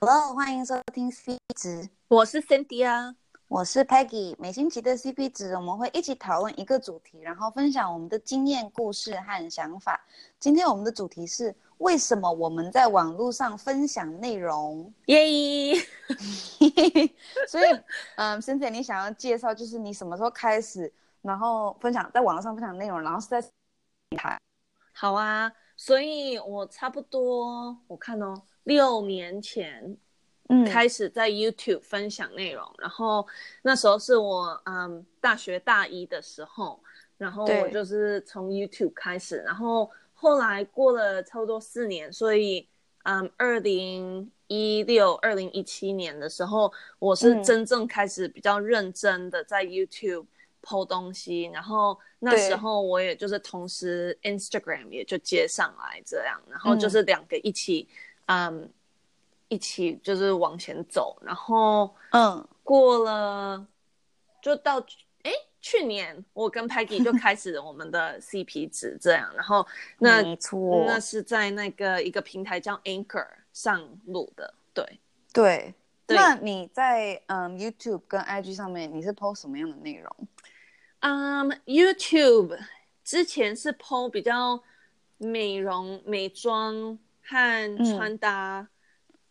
Hello，欢迎收听 CP 值，我是 Cindy 啊，我是 Peggy。每星期的 CP 值，我们会一起讨论一个主题，然后分享我们的经验、故事和想法。今天我们的主题是为什么我们在网络上分享内容？耶！所以，嗯，Cindy，你想要介绍就是你什么时候开始，然后分享在网络上分享内容，然后是在平台？好啊，所以我差不多我看哦。六年前，嗯，开始在 YouTube 分享内容，嗯，然后那时候是我嗯大学大一的时候，然后我就是从 YouTube 开始，然后后来过了差不多四年，所以嗯二零一六、二零一七年的时候，我是真正开始比较认真的在 YouTube po 东西，然后那时候我也就是同时 Instagram 也就接上来这样，然后就是两个一起。嗯，一起就是往前走，然后嗯，过了就到哎，去年我跟 Peggy 就开始我们的 CP 值这样，然后那没错，那是在那个一个平台叫 Anchor 上录的，对对。那你在嗯 YouTube 跟 IG 上面你是 post 什么样的内容？嗯，YouTube 之前是 post 比较美容美妆。和穿搭，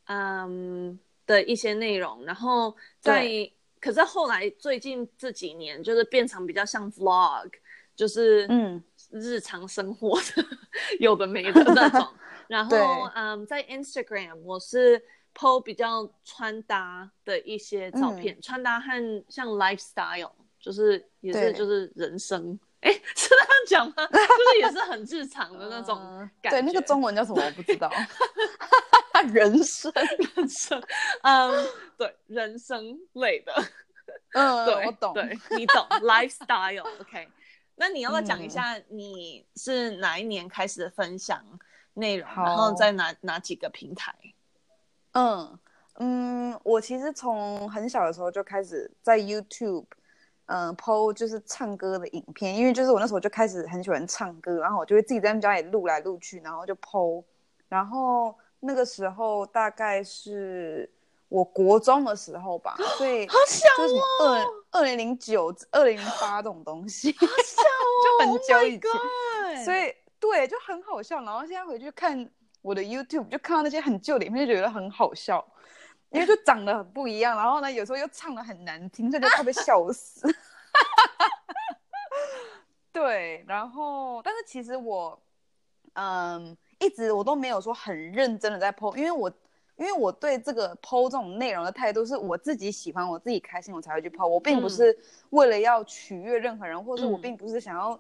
嗯，嗯的一些内容，然后在，可是后来最近这几年就是变成比较像 vlog，就是嗯。日常生活的、嗯、有的没的那种。然后嗯，在 Instagram 我是 po 比较穿搭的一些照片，嗯、穿搭和像 lifestyle，就是也是就是人生。哎，是这样讲吗？就是很日常的那种感觉。对，那个中文叫什么我不知道。人生，人生，嗯，对，人生类的。嗯，对，我懂，对，你懂，lifestyle。OK，那你要不要讲一下你是哪一年开始分享内容，然后在哪哪几个平台？嗯嗯，我其实从很小的时候就开始在 YouTube。嗯，po 就是唱歌的影片，因为就是我那时候就开始很喜欢唱歌，然后我就会自己在家里录来录去，然后就 po。然后那个时候大概是我国中的时候吧，所以好小哦，就是什么二二零零九、二零零八这种东西，好小哦，就很久以前，oh、所以对，就很好笑。然后现在回去看我的 YouTube，就看到那些很旧的影片，就觉得很好笑。因为就长得很不一样，然后呢，有时候又唱的很难听，所以就特别笑死。对，然后但是其实我，嗯，一直我都没有说很认真的在 po，因为我因为我对这个 po 这种内容的态度是我自己喜欢，我自己开心，我才会去 po。我并不是为了要取悦任何人，嗯、或者我并不是想要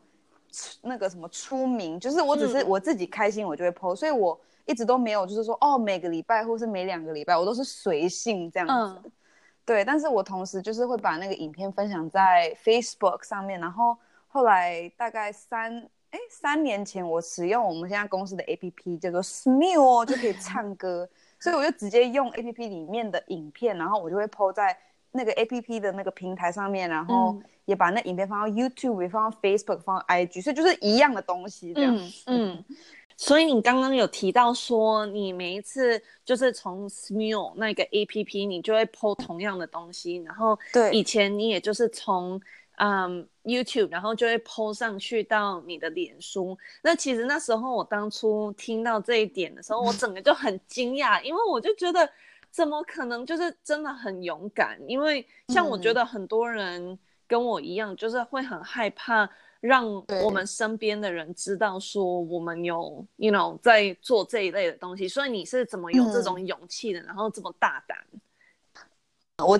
那个什么出名，就是我只是我自己开心，我就会 po，所以我。一直都没有，就是说哦，每个礼拜或是每两个礼拜，我都是随性这样子。嗯。对，但是我同时就是会把那个影片分享在 Facebook 上面，然后后来大概三哎三年前，我使用我们现在公司的 APP 叫做 Smule 就可以唱歌，所以我就直接用 APP 里面的影片，然后我就会 po 在那个 APP 的那个平台上面，然后也把那影片放到 YouTube，也放到 Facebook，放到 IG，所以就是一样的东西这样。嗯。嗯 所以你刚刚有提到说，你每一次就是从 Smule 那个 APP，你就会 po 同样的东西，然后对，以前你也就是从嗯 YouTube，然后就会 po 上去到你的脸书。那其实那时候我当初听到这一点的时候，我整个就很惊讶，因为我就觉得怎么可能，就是真的很勇敢。因为像我觉得很多人跟我一样，就是会很害怕。让我们身边的人知道说我们有，you know，在做这一类的东西。所以你是怎么有这种勇气的？嗯、然后这么大胆？我，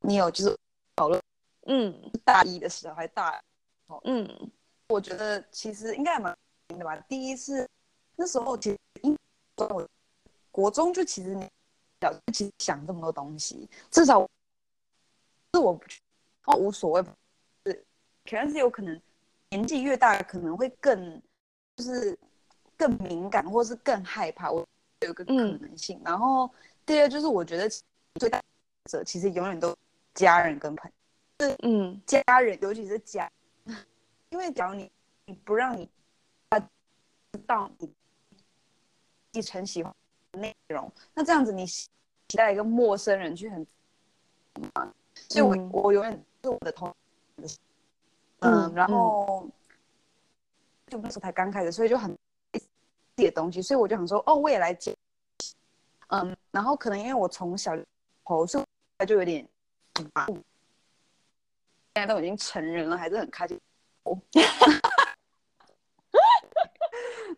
你有就是讨论，嗯，大一的时候还大，嗯，我觉得其实应该蛮的吧。第一次那时候其实因为国中就其实你其实想这么多东西，至少是我不哦无所谓。可能是有可能，年纪越大，可能会更，就是更敏感，或是更害怕。我有个可能性。嗯、然后第二就是，我觉得最大者其实永远都家人跟朋友。是嗯，家人，尤其是家，因为假如你你不让你知道你继承喜欢的内容，那这样子你期待一个陌生人去很，所以我、嗯、我永远是我的同，嗯，嗯然后就那时候才刚开始，所以就很自己的东西，所以我就想说，哦，我也来接，嗯，然后可能因为我从小头所以就有点，啊，现在都已经成人了，还是很开心，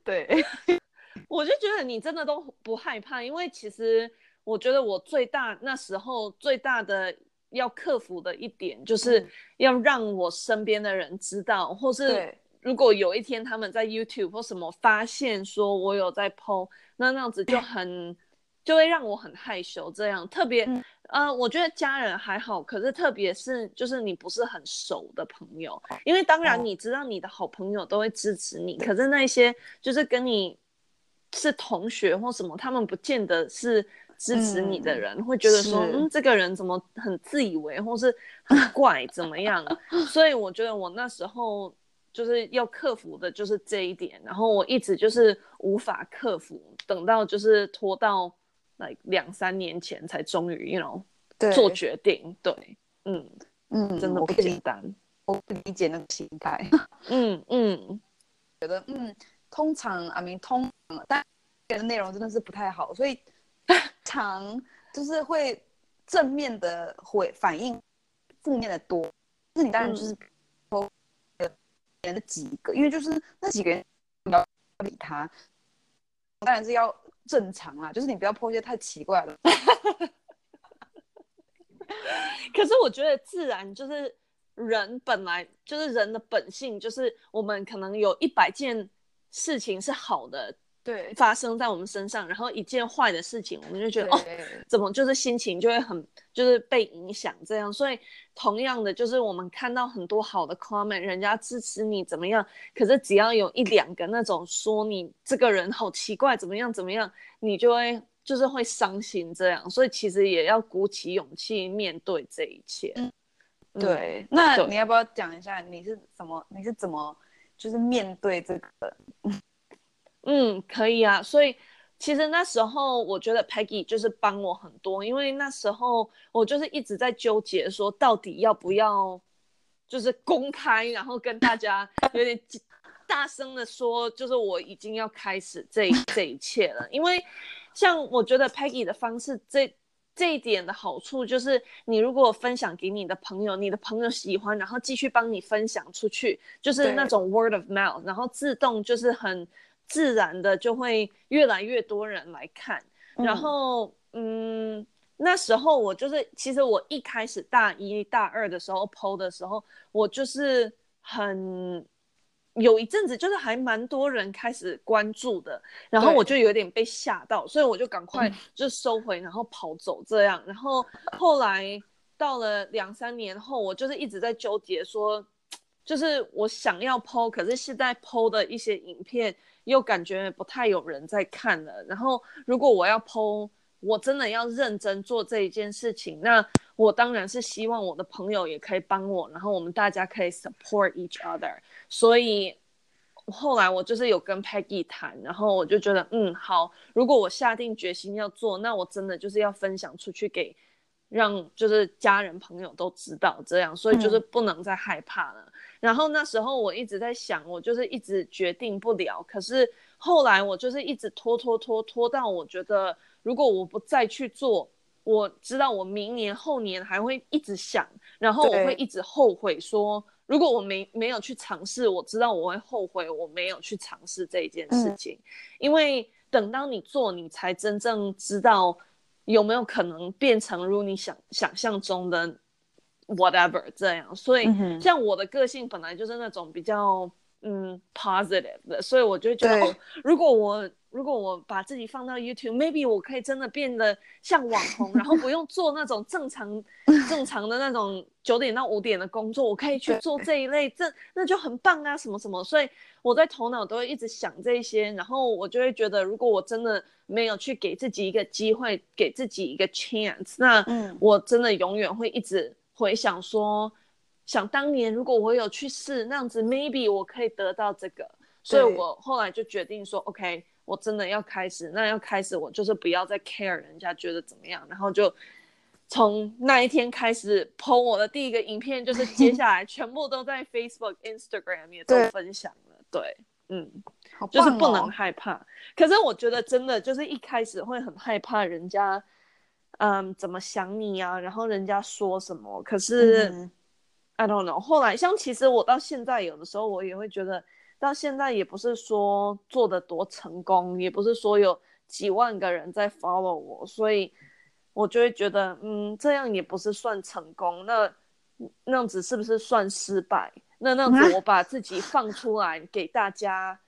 对。我就觉得你真的都不害怕，因为其实我觉得我最大那时候最大的要克服的一点，就是要让我身边的人知道，嗯、或是如果有一天他们在 YouTube 或什么发现说我有在 PO，那那样子就 很就会让我很害羞。这样特别、嗯，呃，我觉得家人还好，可是特别是就是你不是很熟的朋友，因为当然你知道你的好朋友都会支持你，可是那些就是跟你。是同学或什么，他们不见得是支持你的人，嗯、会觉得说，嗯，这个人怎么很自以为，或是很怪，怎么样？所以我觉得我那时候就是要克服的就是这一点，然后我一直就是无法克服，等到就是拖到来两三年前才终于，you know，做决定。对，嗯嗯，真的不简单，我不理解那个心态。嗯嗯，觉得嗯。通常，I mean，通常，但的内容真的是不太好，所以常就是会正面的回反应，负面的多。那你当然就是说，人的几个，因为就是那几个人你要理他，当然是要正常啦，就是你不要一些太奇怪的。可是我觉得自然就是人本来就是人的本性，就是我们可能有一百件。事情是好的，对，发生在我们身上，然后一件坏的事情，我们就觉得哦，怎么就是心情就会很就是被影响这样。所以同样的，就是我们看到很多好的 comment，人家支持你怎么样，可是只要有一两个那种说你这个人好奇怪，怎么样怎么样，你就会就是会伤心这样。所以其实也要鼓起勇气面对这一切。嗯，对。那你要不要讲一下你是怎么你是怎么？就是面对这个，嗯，可以啊。所以其实那时候我觉得 Peggy 就是帮我很多，因为那时候我就是一直在纠结，说到底要不要就是公开，然后跟大家有点大声的说，就是我已经要开始这这一切了。因为像我觉得 Peggy 的方式这。这一点的好处就是，你如果分享给你的朋友，你的朋友喜欢，然后继续帮你分享出去，就是那种 word of mouth，然后自动就是很自然的就会越来越多人来看。嗯、然后，嗯，那时候我就是，其实我一开始大一大二的时候 PO 的时候，我就是很。有一阵子就是还蛮多人开始关注的，然后我就有点被吓到，所以我就赶快就收回，然后跑走这样。然后后来到了两三年后，我就是一直在纠结说，就是我想要 PO，可是现在 PO 的一些影片又感觉不太有人在看了。然后如果我要 PO，我真的要认真做这一件事情，那我当然是希望我的朋友也可以帮我，然后我们大家可以 support each other。所以后来我就是有跟 Peggy 谈，然后我就觉得，嗯，好，如果我下定决心要做，那我真的就是要分享出去给让就是家人朋友都知道这样，所以就是不能再害怕了。嗯。然后那时候我一直在想，我就是一直决定不了，可是后来我就是一直拖拖拖拖到我觉得，如果我不再去做，我知道我明年后年还会一直想，然后我会一直后悔说。如果我没没有去尝试，我知道我会后悔我没有去尝试这一件事情，嗯，因为等到你做，你才真正知道有没有可能变成如你想想象中的 whatever 这样。所以，像我的个性本来就是那种比较嗯 positive 的，所以我就觉得，哦，如果我。如果我把自己放到 YouTube，maybe 我可以真的变得像网红，然后不用做那种正常正常的那种九点到五点的工作，我可以去做这一类，这那就很棒啊，什么什么。所以我在头脑都会一直想这些，然后我就会觉得，如果我真的没有去给自己一个机会，给自己一个 chance，那我真的永远会一直回想说，想当年如果我有去试那样子，maybe 我可以得到这个。所以我后来就决定说，OK。我真的要开始，那要开始，我就是不要再 care 人家觉得怎么样，然后就从那一天开始 po 我的第一个影片，就是接下来全部都在 Facebook、Instagram 也都分享了。对，对，嗯，哦、就是不能害怕。可是我觉得真的就是一开始会很害怕人家，嗯，怎么想你啊，然后人家说什么。可是、嗯、I don't know。后来像其实我到现在有的时候我也会觉得。到现在也不是说做的多成功，也不是说有几万个人在 follow 我，所以我就会觉得，嗯，这样也不是算成功，那那样子是不是算失败？那那样子我把自己放出来给大家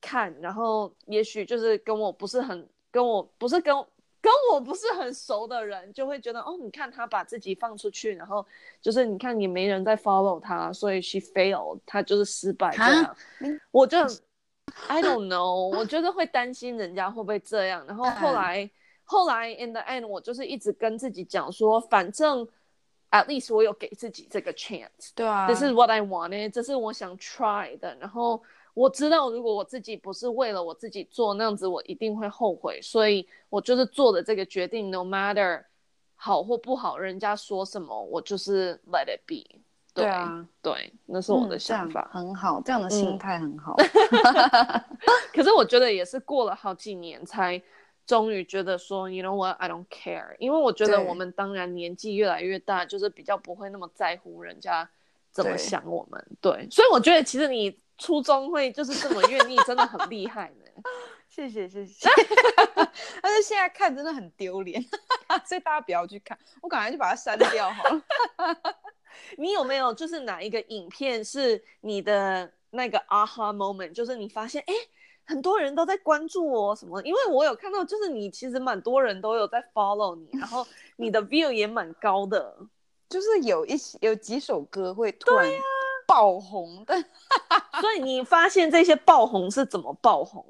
看，然后也许就是跟我不是很，跟我不是跟。跟我不是很熟的人就会觉得哦，你看他把自己放出去，然后就是你看也没人在 follow 他，所以 she failed，他就是失败这样。我就 I don't know，我觉得会担心人家会不会这样。然后后来后来 in the end，我就是一直跟自己讲说，反正 at least 我有给自己这个 chance，对啊，this is what I wanted，这是我想 try 的。然后。我知道，如果我自己不是为了我自己做那样子，我一定会后悔。所以我就是做的这个决定，no matter 好或不好，人家说什么，我就是 let it be 对。对啊，对，那是我的想法。嗯、很好，这样的心态很好。嗯、可是我觉得也是过了好几年，才终于觉得说，you know what, I don't care。因为我觉得我们当然年纪越来越大，就是比较不会那么在乎人家怎么想我们。对，对所以我觉得其实你。初中会就是这么愿意，真的很厉害呢。谢谢谢谢。但是现在看真的很丢脸，所以大家不要去看，我赶快就把它删掉好了。你有没有就是哪一个影片是你的那个 aha moment？就是你发现哎，很多人都在关注我什么？因为我有看到，就是你其实蛮多人都有在 follow 你，然后你的 view 也蛮高的，就是有一些有几首歌会突然。爆红的，所以你发现这些爆红是怎么爆红？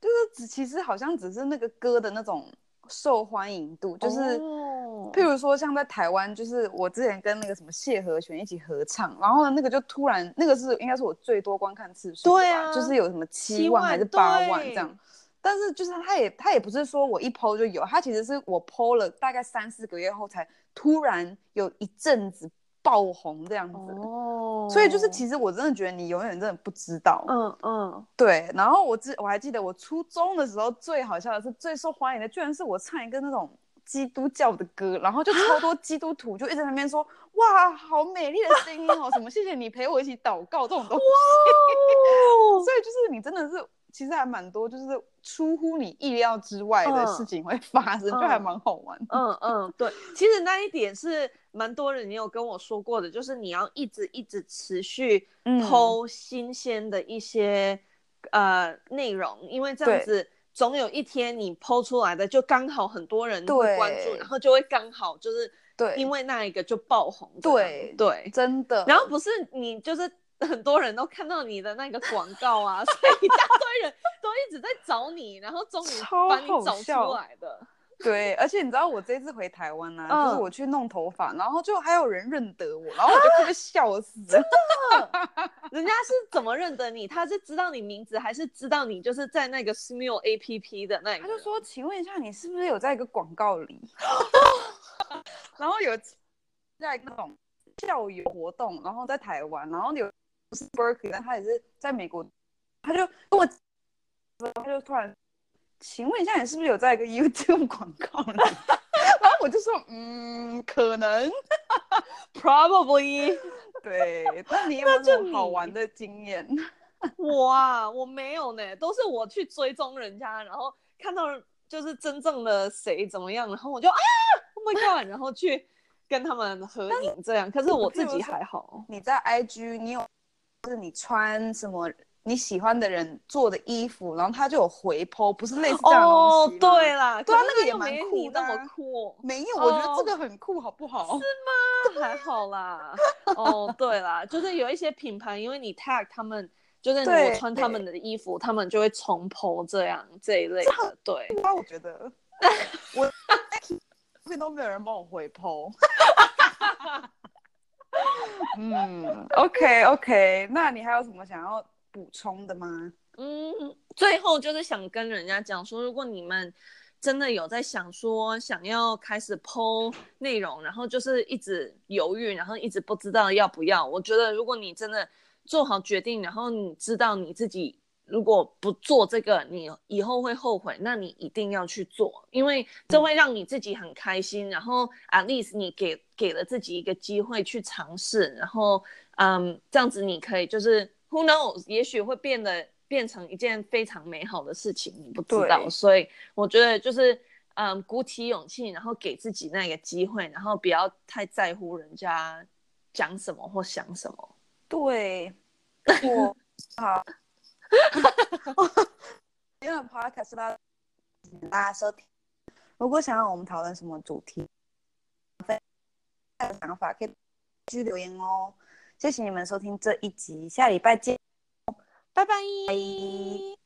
就是只其实好像只是那个歌的那种受欢迎度，就是、oh. 譬如说像在台湾，就是我之前跟那个什么谢和弦一起合唱，然后呢那个就突然那个是应该是我最多观看次数，对啊，就是有什么七万还是八万这样，但是就是他也他也不是说我一 PO 就有，他其实是我 PO 了大概三四个月后才突然有一阵子。爆红这样子哦，所以就是其实我真的觉得你永远真的不知道，嗯嗯，对。然后我记我还记得我初中的时候最好笑的是最受欢迎的，居然是我唱一个那种基督教的歌，然后就超多基督徒就一直在那边说哇，好美丽的声音哦，什么谢谢你陪我一起祷告这种东西，所以就是你真的是。其实还蛮多，就是出乎你意料之外的事情会发生，嗯、就还蛮好玩。嗯嗯，对，其实那一点是蛮多人也有跟我说过的，就是你要一直一直持续 po 新鲜的一些、嗯、呃内容，因为这样子总有一天你 po 出来的就刚好很多人会关注，然后就会刚好就是对，因为那一个就爆红。对对，真的。然后不是你就是。很多人都看到你的那个广告啊，所以一大堆人都一直在找你，然后终于把你找出来的。对，而且你知道我这次回台湾呢、啊，嗯、就是我去弄头发，然后就还有人认得我，然后我就特别笑死。人家是怎么认得你？他是知道你名字，还是知道你就是在那个 Smule APP 的那个？他就说：“请问一下，你是不是有在一个广告里？” 然后有在那种校友活动，然后在台湾，然后有。不是 Berkeley，但他也是在美国。他就跟我，他就突然，请问一下，你是不是有在一个 YouTube 广告呢？然后我就说，嗯，可能，Probably。对，那你有没有什么好玩的经验？我啊，我没有呢，都是我去追踪人家，然后看到就是真正的谁怎么样，然后我就啊，Oh my God，然后去跟他们合影这样。可是我自己还好。你在 IG，你有？就是你穿什么你喜欢的人做的衣服，然后他就有回 po，不是类似这样东西吗？哦，对啦，对啊，那个也蛮酷的。那么酷？没有，我觉得这个很酷，好不好？是吗？还好啦。哦，对啦，就是有一些品牌，因为你 tag 他们，就是我穿他们的衣服，他们就会重 po 这样这一类的。对，那我觉得 我这边都没有人帮我回 po。嗯，OK OK，那你还有什么想要补充的吗？嗯，最后就是想跟人家讲说，如果你们真的有在想说想要开始剖内容，然后就是一直犹豫，然后一直不知道要不要，我觉得如果你真的做好决定，然后你知道你自己。如果不做这个，你以后会后悔。那你一定要去做，因为这会让你自己很开心。然后，at least 你给给了自己一个机会去尝试。然后，嗯，这样子你可以就是 who knows，也许会变得变成一件非常美好的事情，你不知道。所以我觉得就是嗯，鼓起勇气，然后给自己那个机会，然后不要太在乎人家讲什么或想什么。对，我好。因为 Podcast 大家收听，如果想要我们讨论什么主题，想法可以继续留言哦。谢谢你们收听这一集，下礼拜见，拜拜。拜。